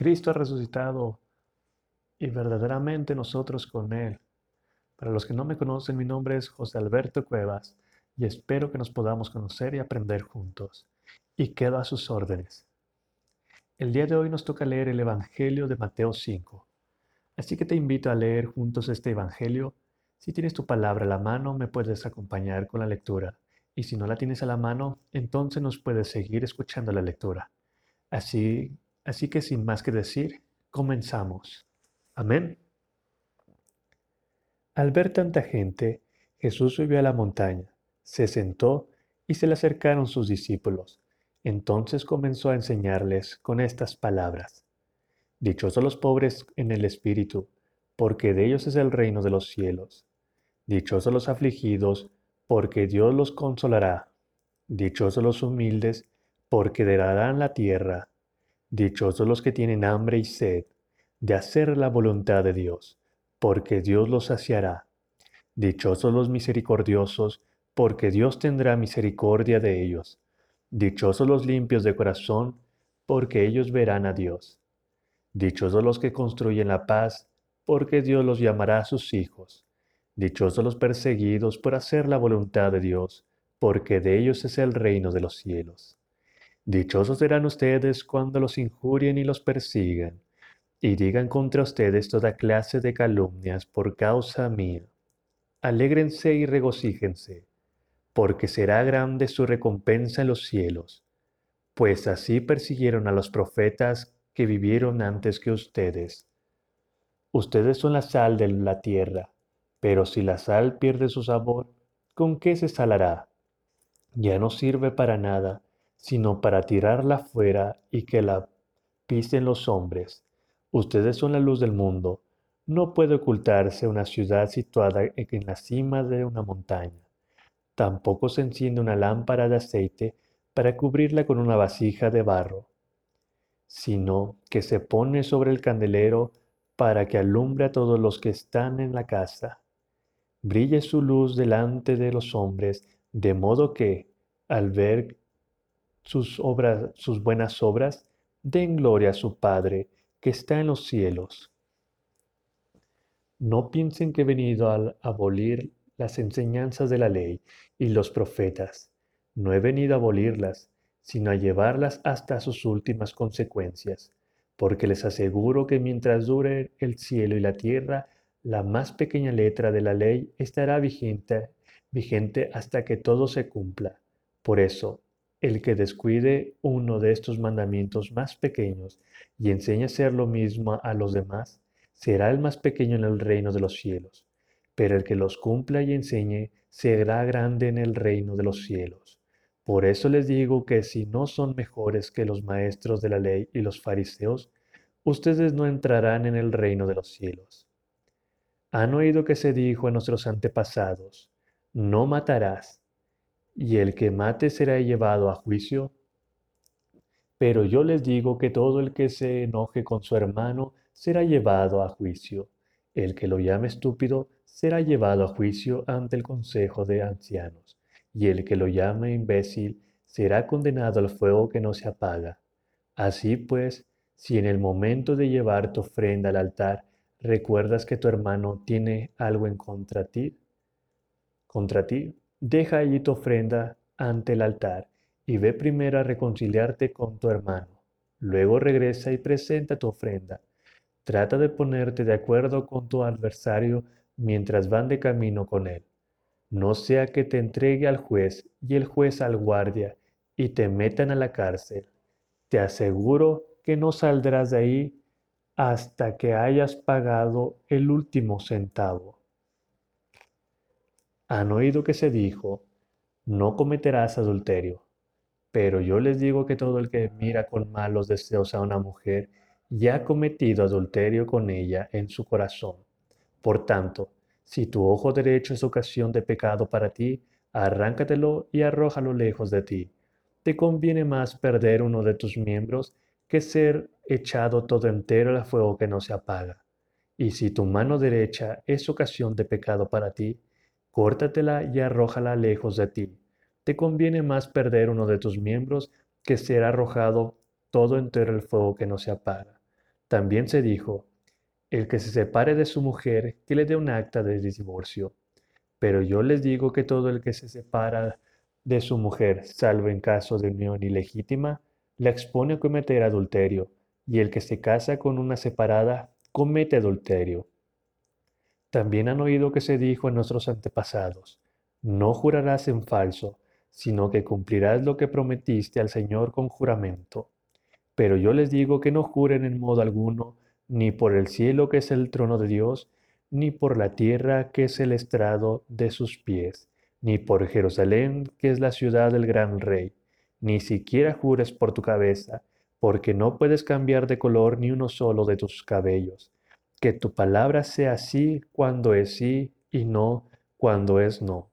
Cristo ha resucitado y verdaderamente nosotros con Él. Para los que no me conocen, mi nombre es José Alberto Cuevas y espero que nos podamos conocer y aprender juntos. Y quedo a sus órdenes. El día de hoy nos toca leer el Evangelio de Mateo 5. Así que te invito a leer juntos este Evangelio. Si tienes tu palabra a la mano, me puedes acompañar con la lectura. Y si no la tienes a la mano, entonces nos puedes seguir escuchando la lectura. Así, así que sin más que decir, comenzamos. Amén. Al ver tanta gente, Jesús subió a la montaña, se sentó y se le acercaron sus discípulos. Entonces comenzó a enseñarles con estas palabras. Dichosos los pobres en el espíritu, porque de ellos es el reino de los cielos. Dichosos los afligidos, porque Dios los consolará. Dichosos los humildes, porque heredarán la tierra. Dichosos los que tienen hambre y sed de hacer la voluntad de Dios, porque Dios los saciará. Dichosos los misericordiosos, porque Dios tendrá misericordia de ellos. Dichosos los limpios de corazón, porque ellos verán a Dios. Dichosos los que construyen la paz, porque Dios los llamará sus hijos. Dichosos los perseguidos por hacer la voluntad de Dios, porque de ellos es el reino de los cielos. Dichosos serán ustedes cuando los injurien y los persigan, y digan contra ustedes toda clase de calumnias por causa mía. Alégrense y regocíjense, porque será grande su recompensa en los cielos, pues así persiguieron a los profetas que vivieron antes que ustedes. Ustedes son la sal de la tierra, pero si la sal pierde su sabor, ¿con qué se salará? Ya no sirve para nada, sino para tirarla fuera y que la pisen los hombres. Ustedes son la luz del mundo. No puede ocultarse una ciudad situada en la cima de una montaña. Tampoco se enciende una lámpara de aceite para cubrirla con una vasija de barro, sino que se pone sobre el candelero para que alumbre a todos los que están en la casa. Brille su luz delante de los hombres, de modo que, al ver sus obras, sus buenas obras, den gloria a su Padre que está en los cielos. No piensen que he venido a abolir las enseñanzas de la ley y los profetas. No he venido a abolirlas, sino a llevarlas hasta sus últimas consecuencias, porque les aseguro que mientras dure el cielo y la tierra, la más pequeña letra de la ley estará vigente, vigente hasta que todo se cumpla. Por eso, el que descuide uno de estos mandamientos más pequeños y enseñe a hacer lo mismo a los demás, será el más pequeño en el reino de los cielos. Pero el que los cumpla y enseñe será grande en el reino de los cielos. Por eso les digo que si no son mejores que los maestros de la ley y los fariseos, ustedes no entrarán en el reino de los cielos. Han oído que se dijo a nuestros antepasados, no matarás y el que mate será llevado a juicio. Pero yo les digo que todo el que se enoje con su hermano será llevado a juicio. El que lo llame estúpido será llevado a juicio ante el consejo de ancianos, y el que lo llame imbécil será condenado al fuego que no se apaga. Así pues, si en el momento de llevar tu ofrenda al altar recuerdas que tu hermano tiene algo en contra ti, contra ti, Deja allí tu ofrenda ante el altar y ve primero a reconciliarte con tu hermano. Luego regresa y presenta tu ofrenda. Trata de ponerte de acuerdo con tu adversario mientras van de camino con él. No sea que te entregue al juez y el juez al guardia y te metan a la cárcel. Te aseguro que no saldrás de ahí hasta que hayas pagado el último centavo. Han oído que se dijo, no cometerás adulterio. Pero yo les digo que todo el que mira con malos deseos a una mujer ya ha cometido adulterio con ella en su corazón. Por tanto, si tu ojo derecho es ocasión de pecado para ti, arráncatelo y arrójalo lejos de ti. Te conviene más perder uno de tus miembros que ser echado todo entero al fuego que no se apaga. Y si tu mano derecha es ocasión de pecado para ti, córtatela y arrójala lejos de ti. Te conviene más perder uno de tus miembros que ser arrojado todo entero el fuego que no se apaga. También se dijo, el que se separe de su mujer, que le dé un acta de divorcio. Pero yo les digo que todo el que se separa de su mujer, salvo en caso de unión ilegítima, la expone a cometer adulterio, y el que se casa con una separada, comete adulterio. También han oído que se dijo en nuestros antepasados, no jurarás en falso, sino que cumplirás lo que prometiste al Señor con juramento. Pero yo les digo que no juren en modo alguno, ni por el cielo que es el trono de Dios, ni por la tierra que es el estrado de sus pies, ni por Jerusalén que es la ciudad del gran rey, ni siquiera jures por tu cabeza, porque no puedes cambiar de color ni uno solo de tus cabellos. Que tu palabra sea sí cuando es sí y no cuando es no.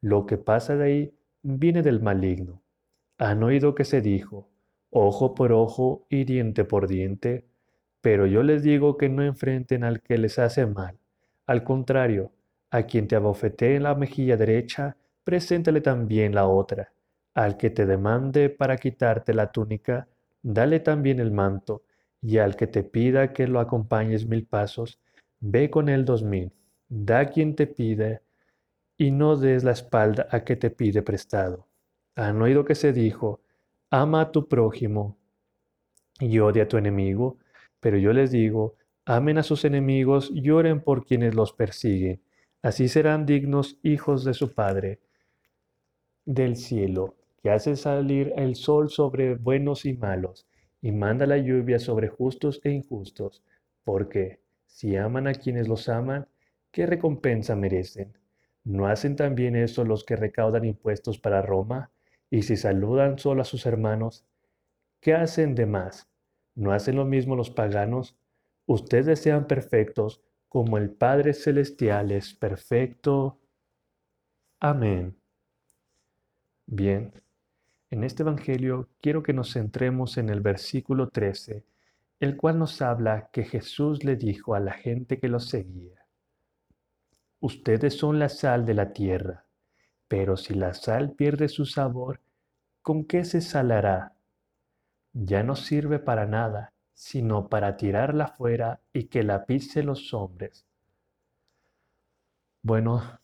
Lo que pasa de ahí viene del maligno. Han oído que se dijo, ojo por ojo y diente por diente, pero yo les digo que no enfrenten al que les hace mal. Al contrario, a quien te abofetee en la mejilla derecha, preséntale también la otra. Al que te demande para quitarte la túnica, dale también el manto. Y al que te pida que lo acompañes mil pasos, ve con él dos mil. Da quien te pide y no des la espalda a que te pide prestado. Han oído que se dijo, ama a tu prójimo y odia a tu enemigo, pero yo les digo, amen a sus enemigos y oren por quienes los persiguen. Así serán dignos hijos de su Padre del cielo, que hace salir el sol sobre buenos y malos, y manda la lluvia sobre justos e injustos, porque si aman a quienes los aman, ¿qué recompensa merecen? ¿No hacen también eso los que recaudan impuestos para Roma? Y si saludan solo a sus hermanos, ¿qué hacen de más? ¿No hacen lo mismo los paganos? Ustedes sean perfectos como el Padre Celestial es perfecto. Amén. Bien, en este Evangelio quiero que nos centremos en el versículo 13, el cual nos habla que Jesús le dijo a la gente que lo seguía, Ustedes son la sal de la tierra, pero si la sal pierde su sabor, ¿con qué se salará? Ya no sirve para nada, sino para tirarla fuera y que la pise los hombres. Bueno,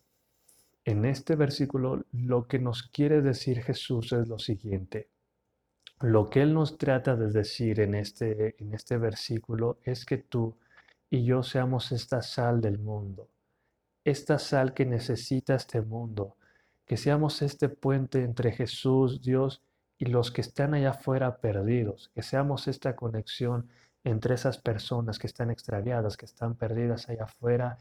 en este versículo lo que nos quiere decir Jesús es lo siguiente. Lo que Él nos trata de decir en este, en este versículo es que tú y yo seamos esta sal del mundo esta sal que necesita este mundo, que seamos este puente entre Jesús, Dios y los que están allá afuera perdidos, que seamos esta conexión entre esas personas que están extraviadas, que están perdidas allá afuera,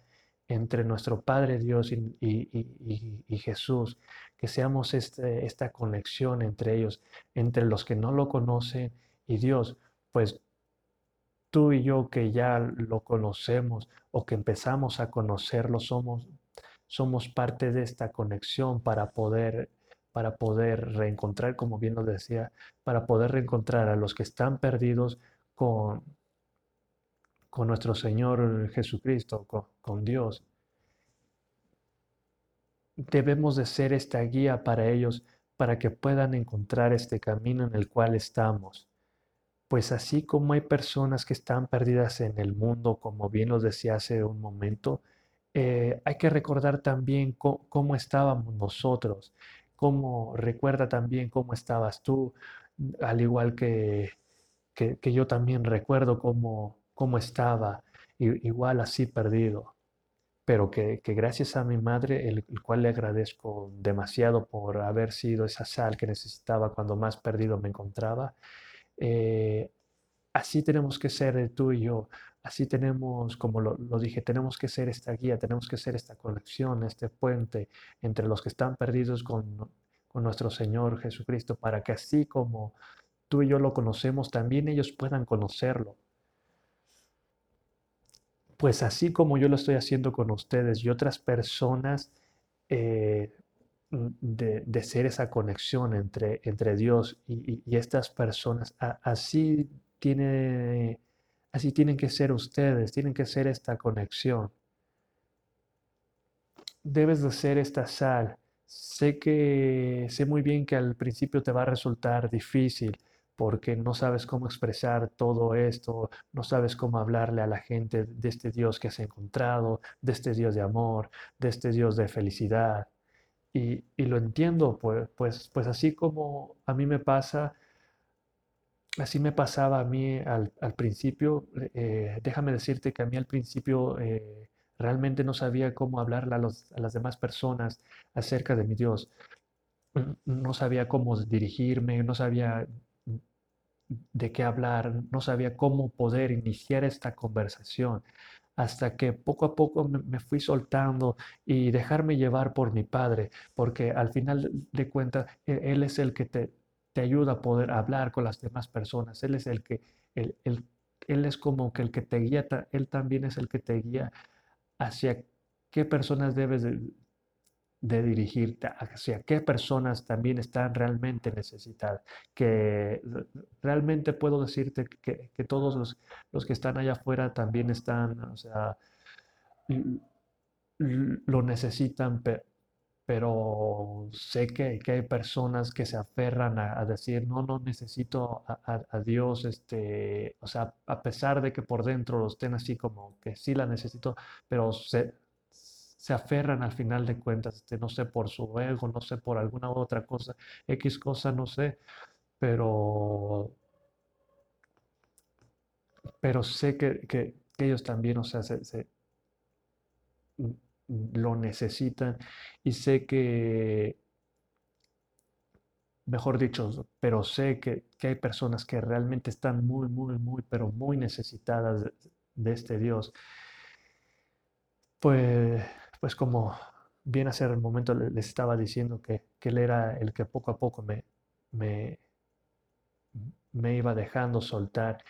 entre nuestro Padre Dios y, Jesús, que seamos este, esta conexión entre ellos, entre los que no lo conocen y Dios, pues tú y yo que ya lo conocemos o que empezamos a conocerlo, somos, somos parte de esta conexión para poder, para poder reencontrar, como bien lo decía, para poder reencontrar a los que están perdidos con, con nuestro Señor Jesucristo, con, Dios. Debemos de ser esta guía para ellos, para que puedan encontrar este camino en el cual estamos pues así como hay personas que están perdidas en el mundo, como bien lo decía hace un momento, eh, hay que recordar también cómo estábamos nosotros, cómo recuerda también cómo estabas tú, al igual que, que, yo también recuerdo cómo, cómo estaba, igual así perdido, pero que, gracias a mi madre, el, cual le agradezco demasiado por haber sido esa sal que necesitaba cuando más perdido me encontraba, eh, así tenemos que ser tú y yo, así tenemos, como lo, dije, tenemos que ser esta guía, tenemos que ser esta conexión, este puente entre los que están perdidos con, con nuestro Señor Jesucristo, para que así como tú y yo lo conocemos, también ellos puedan conocerlo. Pues así como yo lo estoy haciendo con ustedes y otras personas, eh, de, ser esa conexión entre, entre Dios y, estas personas. así, tiene, así tienen que ser ustedes, tienen que ser esta conexión. Debes de ser esta sal. Sé que sé muy bien que al principio te va a resultar difícil, porque no sabes cómo expresar todo esto, no sabes cómo hablarle a la gente de este Dios que has encontrado, de este Dios de amor, de este Dios de felicidad. Y, lo entiendo, pues, pues, pues así como a mí me pasa, así me pasaba a mí al, principio, eh, déjame decirte que a mí al principio eh, realmente no sabía cómo hablarle a, a las demás personas acerca de mi Dios. No sabía cómo dirigirme, no sabía de qué hablar, no sabía cómo poder iniciar esta conversación, hasta que poco a poco me, fui soltando y dejarme llevar por mi padre, porque al final de cuentas e, él es el que te, te ayuda a poder hablar con las demás personas, él es el que, él, él es como que el que te guía, él también es el que te guía hacia qué personas debes de, de dirigirte hacia qué personas también están realmente necesitadas. Que realmente puedo decirte que, todos los, que están allá afuera también están, o sea, lo necesitan, pero sé que, hay personas que se aferran a, decir, no, no necesito a, Dios, este, o sea, a pesar de que por dentro los estén así como que sí la necesito, pero se, se aferran al final de cuentas, este, no sé, por su ego, no sé, por alguna otra cosa, X cosa, no sé, pero, pero sé que, ellos también, o sea, lo necesitan y sé que, mejor dicho, pero sé que, hay personas que realmente están muy, muy, muy, pero muy necesitadas de este Dios. Pues pues como bien hace el momento les estaba diciendo que, él era el que poco a poco me, me, me iba dejando soltar.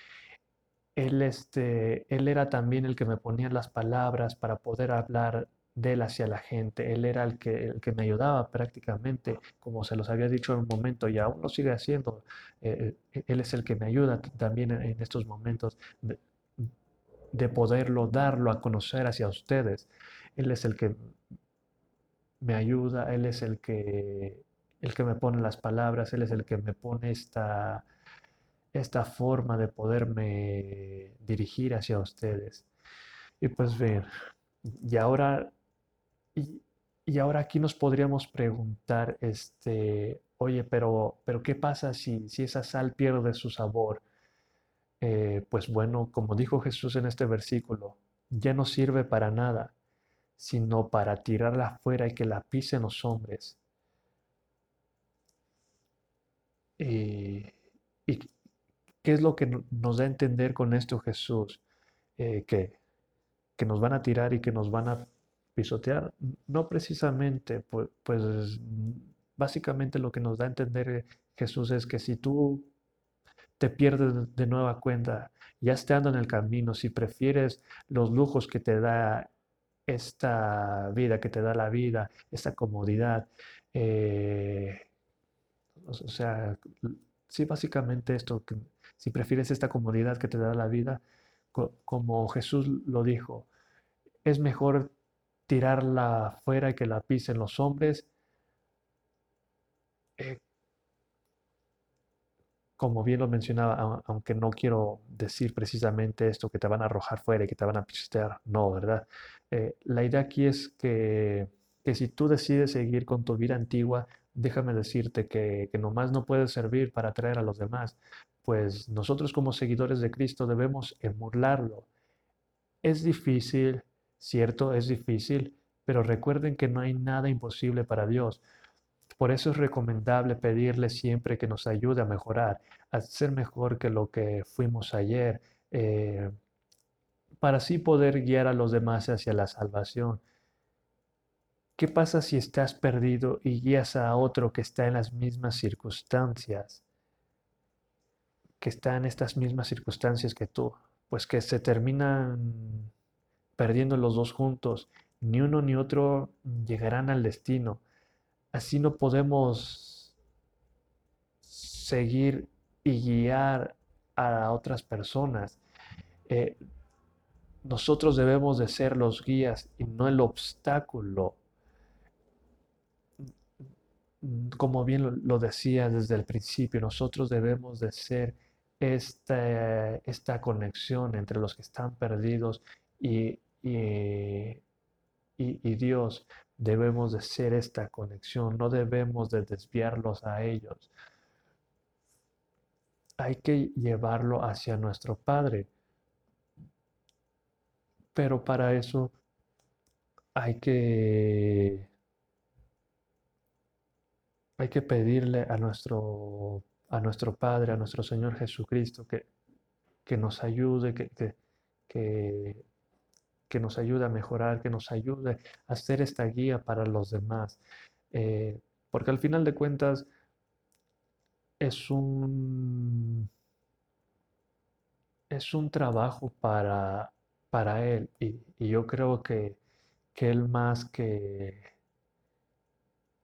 Él, este, él era también el que me ponía las palabras para poder hablar de él hacia la gente. Él era el que, el que me ayudaba prácticamente, como se los había dicho en un momento y aún lo sigue haciendo. Eh, eh, él es el que me ayuda también en, estos momentos de, de, poderlo darlo a conocer hacia ustedes. Él es el que me ayuda, Él es el que, el que me pone las palabras, Él es el que me pone esta, esta forma de poderme dirigir hacia ustedes. Y pues bien, y ahora, y, ahora aquí nos podríamos preguntar, este, oye, pero, pero ¿qué pasa si, si esa sal pierde su sabor? Eh, pues bueno, como dijo Jesús en este versículo, ya no sirve para nada sino para tirarla afuera y que la pisen los hombres. Eh, ¿Y qué es lo que nos da a entender con esto Jesús? Eh, que, que nos van a tirar y que nos van a pisotear. No precisamente, pues, pues básicamente lo que nos da a entender Jesús es que si tú te pierdes de nueva cuenta, ya estando en el camino, si prefieres los lujos que te da esta vida que te da la vida, esta comodidad. Eh, o sea, sí, básicamente esto, si prefieres esta comodidad que te da la vida, como Jesús lo dijo, es mejor tirarla fuera y que la pisen los hombres. Eh, como bien lo mencionaba, aunque no quiero decir precisamente esto, que te van a arrojar fuera y que te van a pistear, no, ¿verdad? Eh, la idea aquí es que, si tú decides seguir con tu vida antigua, déjame decirte que, que nomás no puedes servir para atraer a los demás, pues nosotros como seguidores de Cristo debemos emularlo. Es difícil, cierto, es difícil, pero recuerden que no hay nada imposible para Dios. Por eso es recomendable pedirle siempre que nos ayude a mejorar, a ser mejor que lo que fuimos ayer. Eh, para así poder guiar a los demás hacia la salvación. ¿Qué pasa si estás perdido y guías a otro que está en las mismas circunstancias? Que está en estas mismas circunstancias que tú. Pues que se terminan perdiendo los dos juntos. Ni uno ni otro llegarán al destino. Así no podemos seguir y guiar a otras personas. Eh, nosotros debemos de ser los guías y no el obstáculo. como bien lo, decía desde el principio, nosotros debemos de ser esta, esta conexión entre los que están perdidos y, y Dios. Debemos de ser esta conexión, no debemos de desviarlos a ellos. Hay que llevarlo hacia nuestro Padre. Pero para eso hay que hay que pedirle a nuestro, a nuestro Padre, a nuestro Señor Jesucristo, que, que nos ayude, que, que, que, nos ayude a mejorar, que nos ayude a ser esta guía para los demás. Eh, porque al final de cuentas es un, es un trabajo para, para Él y, yo creo que, que Él más que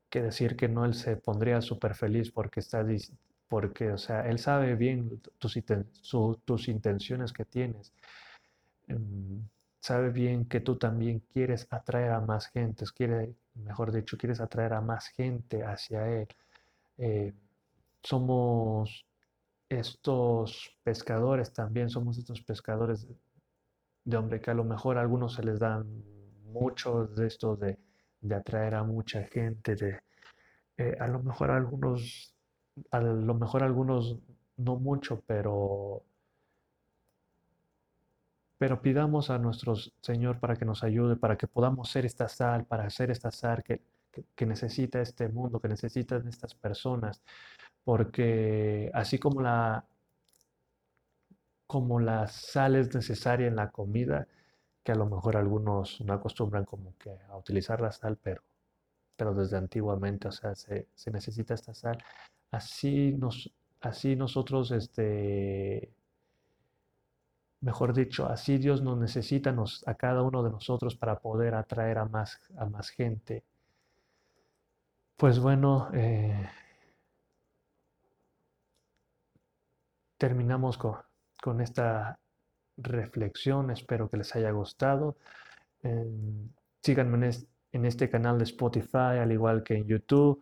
que decir que no, él se pondría súper feliz porque está, porque, o sea, él sabe bien tus, tus intenciones que tienes. Em, sabe bien que tú también quieres atraer a más gente, quiere, mejor dicho, quieres atraer a más gente hacia él. Eh, somos estos pescadores también, somos estos pescadores de, hombre que a lo mejor a algunos se les dan muchos de estos de de atraer a mucha gente, de eh, a lo mejor algunos, a lo mejor algunos no mucho, pero pero pidamos a nuestro Señor para que nos ayude, para que podamos ser esta sal, para ser esta sal que, que, necesita este mundo, que necesitan estas personas, porque así como la, como la sal es necesaria en la comida, que a lo mejor algunos no acostumbran como que a utilizar la sal, pero, pero desde antiguamente, o sea, se, necesita esta sal. Así, nos, así nosotros, este, mejor dicho, así Dios nos necesita a cada uno de nosotros para poder atraer a más, a más gente. Pues bueno, eh, terminamos con, con esta reflexión. Espero que les haya gustado. síganme en, este canal de Spotify, al igual que en YouTube.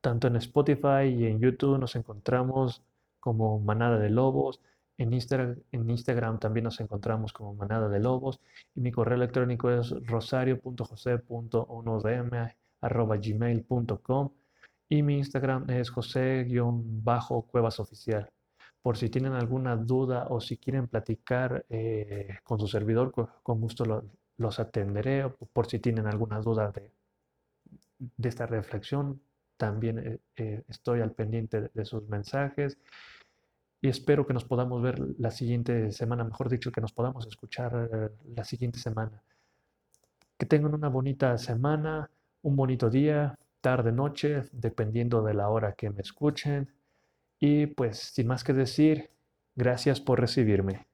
Tanto en Spotify y en YouTube nos encontramos como Manada de Lobos. En Instagram, también nos encontramos como Manada de Lobos. Y mi correo electrónico es rosario.jose.1dm.gmail.com y mi Instagram es josé-cuevas oficial por si tienen alguna duda o si quieren platicar eh, con su servidor, con, gusto los atenderé. Por si tienen alguna duda de, de esta reflexión, también eh, eh, estoy al pendiente de, sus mensajes. Y espero que nos podamos ver la siguiente semana, mejor dicho, que nos podamos escuchar la siguiente semana. Que tengan una bonita semana, un bonito día, tarde, noche, dependiendo de la hora que me escuchen. Y pues sin más que decir, gracias por recibirme.